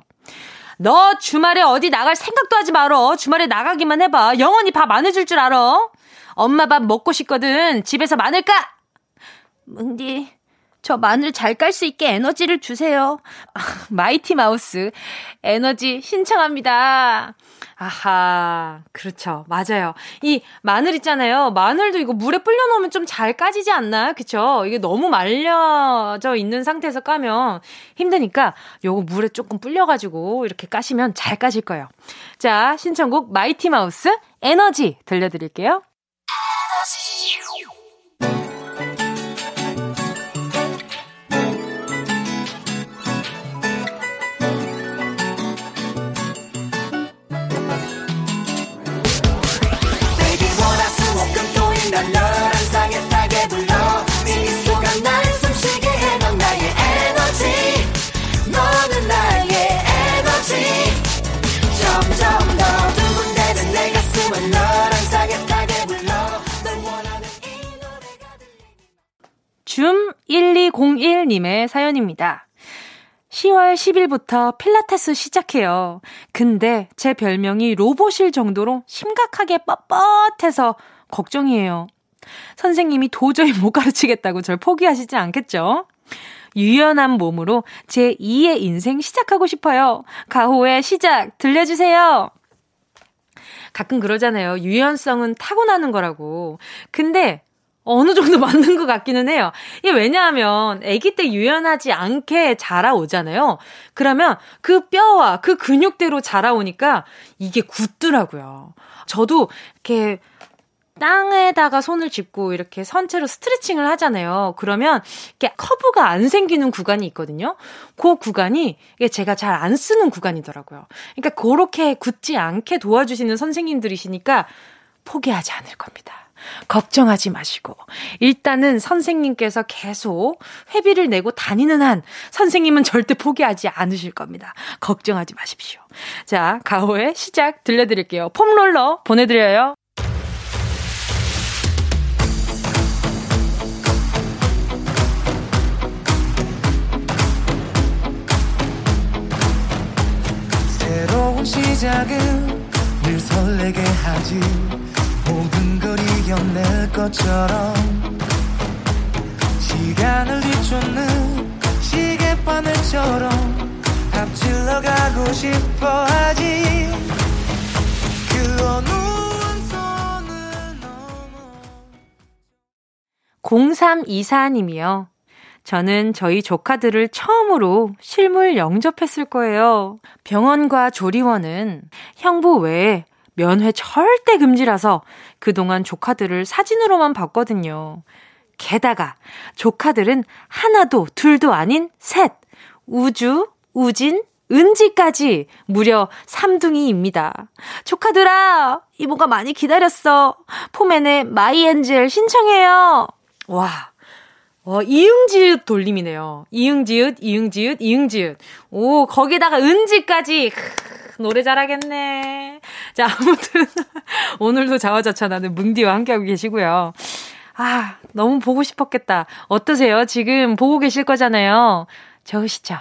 너 주말에 어디 나갈 생각도 하지 말어. 주말에 나가기만 해봐. 영원히 밥 안 해줄 줄 알아. 엄마 밥 먹고 싶거든. 집에서 마늘 까! 뭉디, 저 마늘 잘 깔 수 있게 에너지를 주세요. Mighty Mouth 에너지 신청합니다. 아하, 그렇죠. 맞아요. 이 마늘 있잖아요. 마늘도 이거 물에 불려놓으면 좀 잘 까지지 않나요? 그쵸? 이게 너무 말려져 있는 상태에서 까면 힘드니까 요거 물에 조금 불려가지고 이렇게 까시면 잘 까질 거예요. 자, 신청곡 마이티 마우스 에너지 들려드릴게요. 1201님의 사연입니다. 10월 10일부터 필라테스 시작해요. 근데 제 별명이 로봇일 정도로 심각하게 뻣뻣해서 걱정이에요. 선생님이 도저히 못 가르치겠다고 절 포기하시지 않겠죠? 유연한 몸으로 제 2의 인생 시작하고 싶어요. 가호의 시작 들려주세요. 가끔 그러잖아요. 유연성은 타고나는 거라고. 근데 어느 정도 맞는 것 같기는 해요. 이게 왜냐하면 아기 때 유연하지 않게 자라오잖아요. 그러면 그 뼈와 그 근육대로 자라오니까 이게 굳더라고요. 저도 이렇게 땅에다가 손을 짚고 이렇게 선체로 스트레칭을 하잖아요. 그러면 이렇게 커브가 안 생기는 구간이 있거든요. 그 구간이 제가 잘 안 쓰는 구간이더라고요. 그러니까 그렇게 굳지 않게 도와주시는 선생님들이시니까 포기하지 않을 겁니다. 걱정하지 마시고 일단은 선생님께서 계속 회비를 내고 다니는 한 선생님은 절대 포기하지 않으실 겁니다. 걱정하지 마십시오. 자, 가호의 시작 들려드릴게요. 폼롤러 보내드려요. 새로운 시작은 늘 설레게 하지 모든 걸 이겨낼 것처럼 시간을 뒤쫓는 시계바늘처럼 앞질러 가고 싶어 하지 그 어느 한선을 넘어 0324님이요. 저는 저희 조카들을 처음으로 실물 영접했을 거예요. 병원과 조리원은 형부 외에 면회 절대 금지라서 그동안 조카들을 사진으로만 봤거든요. 게다가 조카들은 하나도 둘도 아닌 셋. 우주, 우진, 은지까지 무려 3둥이입니다. 조카들아, 이모가 많이 기다렸어. 4MEN의 My Angel 신청해요. 와. 어, 이응지읒 돌림이네요. 이응지읒, 이응지읒, 이응지읒. 오, 거기다가 은지까지. 크, 노래 잘하겠네. 자, 아무튼, 오늘도 자화자찬하는 뭉디와 함께하고 계시고요. 아, 너무 보고 싶었겠다. 어떠세요? 지금 보고 계실 거잖아요. 좋으시죠?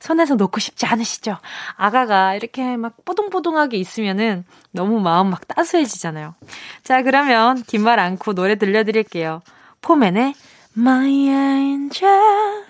손에서 놓고 싶지 않으시죠? 아가가 이렇게 막 뽀동뽀동하게 있으면은 너무 마음 막 따스해지잖아요. 자, 그러면 긴 말 않고 노래 들려드릴게요. 포맨의 My Angel.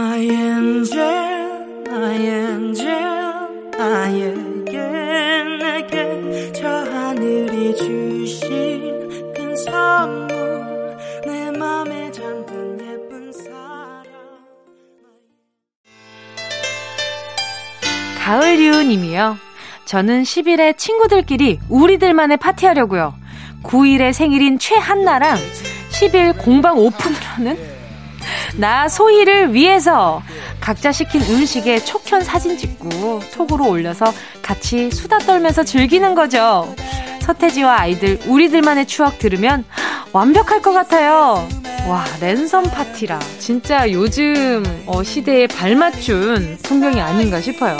My angel, my angel, 나에게 내게 저 하늘이 주신 큰 선물 내 맘에 잠든 예쁜 사랑 가을유 님이요. 저는 10일에 친구들끼리 우리들만의 파티하려고요. 9일에 생일인 최한나랑 10일 공방 오픈을 하는 나 소희를 위해서 각자 시킨 음식에 촉현 사진 찍고 톡으로 올려서 같이 수다 떨면서 즐기는 거죠. 서태지와 아이들 우리들만의 추억 들으면 완벽할 것 같아요. 와 랜선 파티라 진짜 요즘 어, 시대에 발맞춘 풍경이 아닌가 싶어요.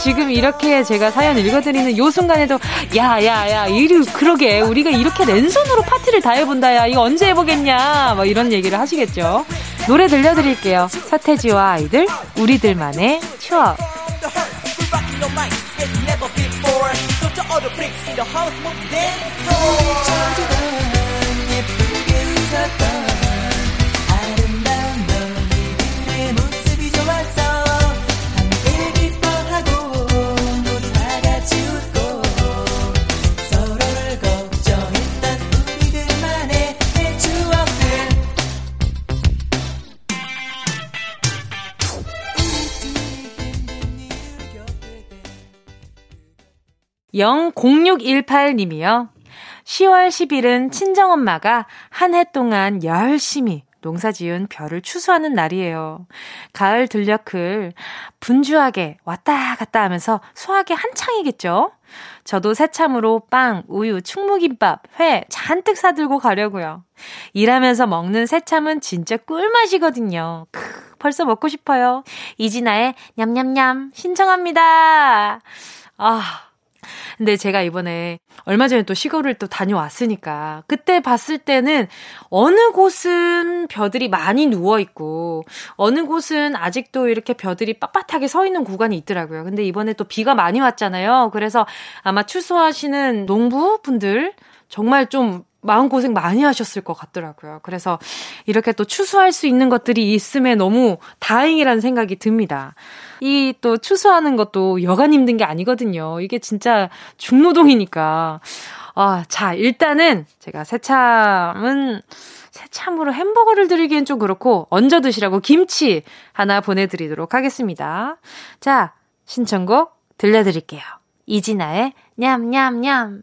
지금 이렇게 제가 사연 읽어드리는 요 순간에도, 야, 야, 야, 이리, 그러게. 우리가 이렇게 랜선으로 파티를 다 해본다, 야. 이거 언제 해보겠냐. 뭐 이런 얘기를 하시겠죠. 노래 들려드릴게요. 서태지와 아이들, 우리들만의 추억. 영 0618님이요. 10월 10일은 친정엄마가 한 해 동안 열심히 농사 지은 벼를 추수하는 날이에요. 가을 들녘을 분주하게 왔다 갔다 하면서 수확이 한창이겠죠? 저도 새참으로 빵, 우유, 충무김밥, 회 잔뜩 사들고 가려고요. 일하면서 먹는 새참은 진짜 꿀맛이거든요. 크, 벌써 먹고 싶어요. 이진아의 냠냠냠 신청합니다. 아, 근데 제가 이번에 얼마 전에 또 시골을 또 다녀왔으니까 그때 봤을 때는 어느 곳은 벼들이 많이 누워 있고 어느 곳은 아직도 이렇게 벼들이 빳빳하게 서 있는 구간이 있더라고요. 근데 이번에 또 비가 많이 왔잖아요. 그래서 아마 추수하시는 농부분들 정말 좀 마음고생 많이 하셨을 것 같더라고요. 그래서 이렇게 또 추수할 수 있는 것들이 있음에 너무 다행이라는 생각이 듭니다. 이 또 추수하는 것도 여간 힘든 게 아니거든요. 이게 진짜 중노동이니까. 아, 자, 일단은 제가 새참은 새참으로 햄버거를 드리기엔 좀 그렇고 얹어 드시라고 김치 하나 보내드리도록 하겠습니다. 자, 신청곡 들려드릴게요. 이진아의 냠냠냠.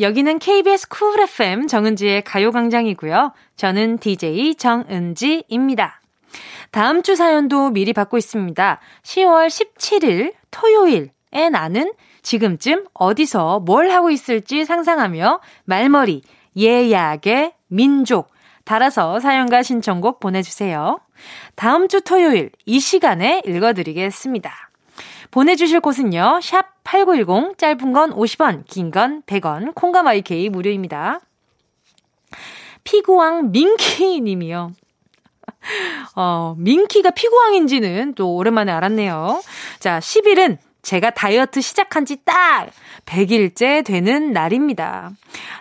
여기는 KBS 쿨 FM 정은지의 가요광장이고요. 저는 DJ 정은지입니다. 다음 주 사연도 미리 받고 있습니다. 10월 17일 토요일에 나는 지금쯤 어디서 뭘 하고 있을지 상상하며 말머리 예약의 민족 달아서 사연과 신청곡 보내주세요. 다음 주 토요일 이 시간에 읽어드리겠습니다. 보내주실 곳은요, 샵 8910, 짧은 건 50원, 긴 건 100원, 콩감 IK 무료입니다. 피구왕 민키 님이요. 어, 민키가 피구왕인지는 또 오랜만에 알았네요. 자, 10일은 제가 다이어트 시작한 지 딱 100일째 되는 날입니다.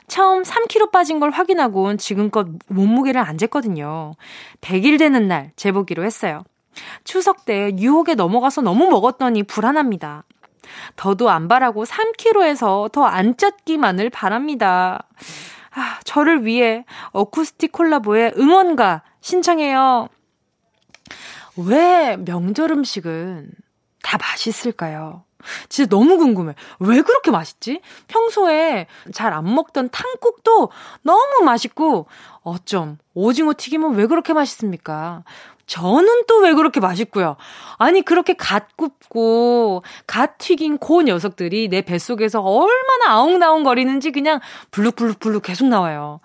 처음 3kg 빠진 걸 확인하고 지금껏 몸무게를 안 쟀거든요. 100일 되는 날 재보기로 했어요. 추석 때 유혹에 넘어가서 너무 먹었더니 불안합니다. 더도 안 바라고 3kg에서 더 안 쪘기만을 바랍니다. 아, 저를 위해 어쿠스틱 콜라보의 응원가 신청해요. 왜 명절 음식은 다 맛있을까요? 진짜 너무 궁금해. 왜 그렇게 맛있지? 평소에 잘 안 먹던 탕국도 너무 맛있고, 어쩜 오징어 튀김은 왜 그렇게 맛있습니까? 저는 또 왜 그렇게 맛있고요. 아니 그렇게 갓 굽고 갓 튀긴 고 녀석들이 내 뱃속에서 얼마나 아웅다웅 거리는지 그냥 블룩블룩블룩 계속 나와요.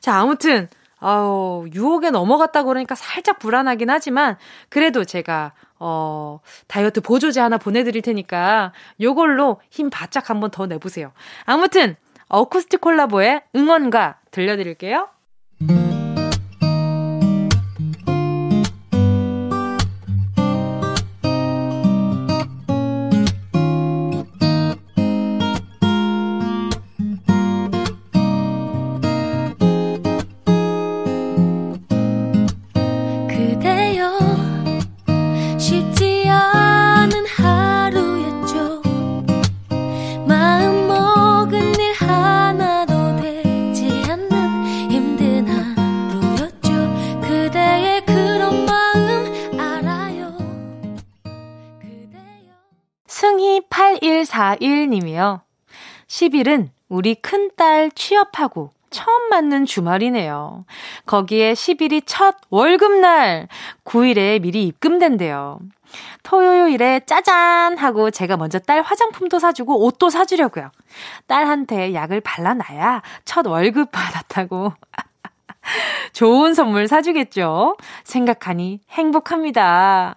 자, 아무튼 아우, 유혹에 넘어갔다 그러니까 살짝 불안하긴 하지만 그래도 제가 어, 다이어트 보조제 하나 보내드릴 테니까 요걸로 힘 바짝 한번 더 내보세요. 아무튼 어쿠스틱 콜라보의 응원가 들려드릴게요. 콩이8141님이요. 10일은 우리 큰딸 취업하고 처음 맞는 주말이네요. 거기에 10일이 첫 월급날, 9일에 미리 입금된대요. 토요일에 짜잔 하고 제가 먼저 딸 화장품도 사주고 옷도 사주려고요. 딸한테 약을 발라놔야 첫 월급 받았다고. 좋은 선물 사주겠죠? 생각하니 행복합니다.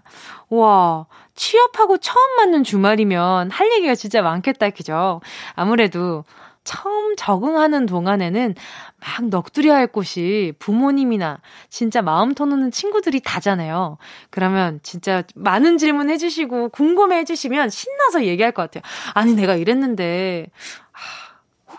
와, 취업하고 처음 맞는 주말이면 할 얘기가 진짜 많겠다, 그죠? 아무래도 처음 적응하는 동안에는 막 넋두려 할 곳이 부모님이나 진짜 마음 터놓는 친구들이 다잖아요. 그러면 진짜 많은 질문 해주시고 궁금해 해주시면 신나서 얘기할 것 같아요. 아니, 내가 이랬는데,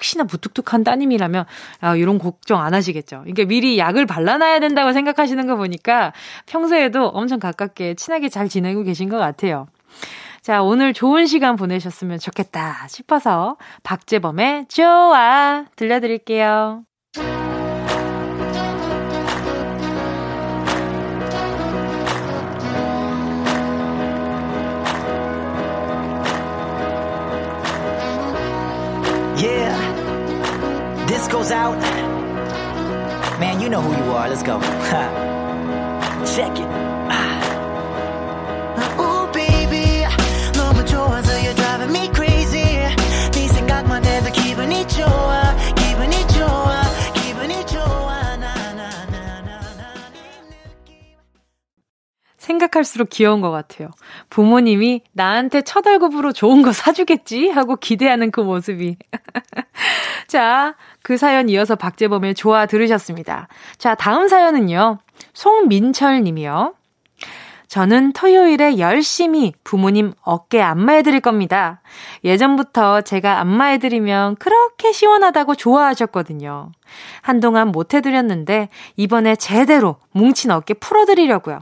혹시나 무뚝뚝한 따님이라면 아, 이런 걱정 안 하시겠죠. 그러니까 미리 약을 발라놔야 된다고 생각하시는 거 보니까 평소에도 엄청 가깝게 친하게 잘 지내고 계신 것 같아요. 자, 오늘 좋은 시간 보내셨으면 좋겠다 싶어서 박재범의 좋아 들려드릴게요. Goes out. Man, you know who you are. Let's go. Check it. Crazy 네 생각할수록 귀여운 것 같아요. 부모님이 나한테 첫 월급으로 좋은 거 사주겠지? 하고 기대하는 그 모습이. 자, 그 사연 이어서 박재범의 좋아 들으셨습니다. 자, 다음 사연은요. 송민철 님이요. 저는 토요일에 열심히 부모님 어깨 안마해드릴 겁니다. 예전부터 제가 안마해드리면 그렇게 시원하다고 좋아하셨거든요. 한동안 못해드렸는데 이번에 제대로 뭉친 어깨 풀어드리려고요.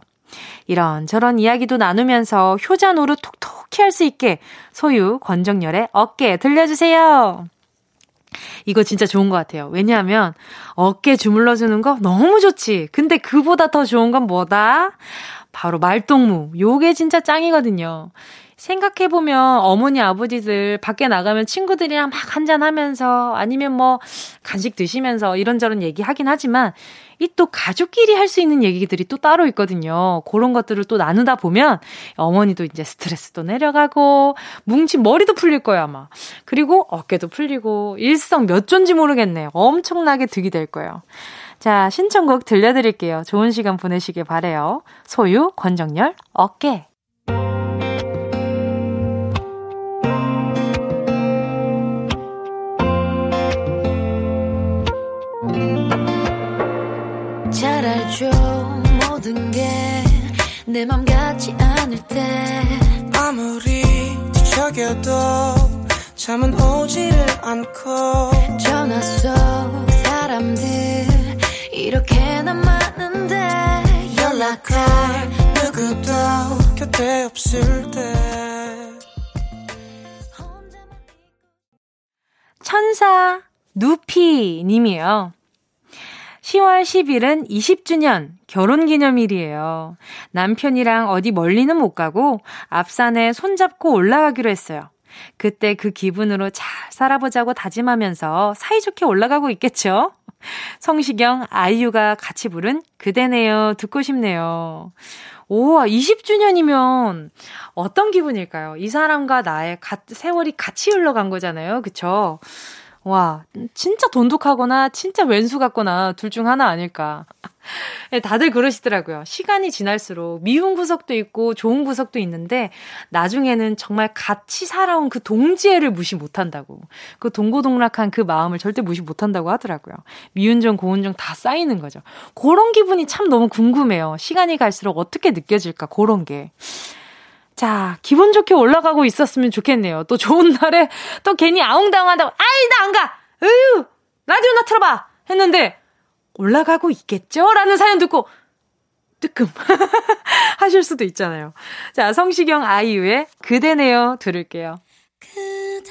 이런저런 이야기도 나누면서 효자 노릇 톡톡히 할 수 있게 소유 권정열의 어깨 들려주세요. 이거 진짜 좋은 것 같아요. 왜냐하면 어깨 주물러주는 거 너무 좋지. 근데 그보다 더 좋은 건 뭐다? 바로 말동무. 요게 진짜 짱이거든요. 생각해보면 어머니, 아버지들 밖에 나가면 친구들이랑 막 한잔하면서 아니면 뭐 간식 드시면서 이런저런 얘기 하긴 하지만 이 또 가족끼리 할 수 있는 얘기들이 또 따로 있거든요. 그런 것들을 또 나누다 보면 어머니도 이제 스트레스도 내려가고 뭉친 머리도 풀릴 거예요, 아마. 그리고 어깨도 풀리고 일성 몇 존지 모르겠네요. 엄청나게 득이 될 거예요. 자, 신청곡 들려드릴게요. 좋은 시간 보내시길 바래요. 소유, 권정열, 어깨. 잘 알죠 모든 게 내 맘 같지 않을 때 아무리 뒤척여도 잠은 오지를 않고 전화 속 사람들 이렇게나 많은데 연락할 누구도 곁에 없을 때 천사 누피 님이에요. 10월 10일은 20주년 결혼 기념일이에요. 남편이랑 어디 멀리는 못 가고 앞산에 손잡고 올라가기로 했어요. 그때 그 기분으로 잘 살아보자고 다짐하면서 사이좋게 올라가고 있겠죠? 성시경, 아이유가 같이 부른 그대네요. 듣고 싶네요. 우와, 20주년이면 어떤 기분일까요? 이 사람과 나의 가, 세월이 같이 흘러간 거잖아요. 그쵸? 와, 진짜 돈독하거나 진짜 왼수 같거나 둘 중 하나 아닐까. 예, 다들 그러시더라고요. 시간이 지날수록 미운 구석도 있고 좋은 구석도 있는데 나중에는 정말 같이 살아온 그 동지애를 무시 못한다고. 그 동고동락한 그 마음을 절대 무시 못한다고 하더라고요. 미운 점, 고운 점다 쌓이는 거죠. 그런 기분이 참 너무 궁금해요. 시간이 갈수록 어떻게 느껴질까, 그런 게. 자, 기분 좋게 올라가고 있었으면 좋겠네요. 또 좋은 날에 또 괜히 아웅다웅한다고, 아이, 나 안 가! 으유! 라디오나 틀어봐! 했는데, 올라가고 있겠죠? 라는 사연 듣고, 뜨끔. 하실 수도 있잖아요. 자, 성시경 아이유의 그대네요. 들을게요. 그대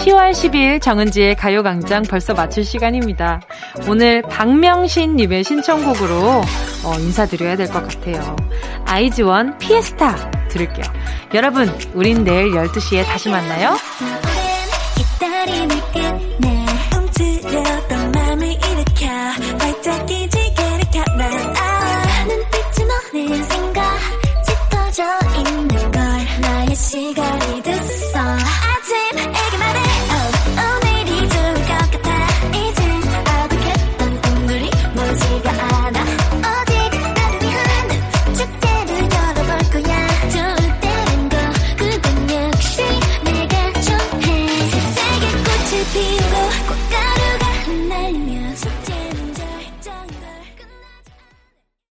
10월 10일 정은지의 가요광장 벌써 마칠 시간입니다. 오늘 박명신님의 신청곡으로 어, 인사드려야 될 것 같아요. 아이즈원 피에스타 들을게요. 여러분, 우린 내일 12시에 다시 만나요. 시간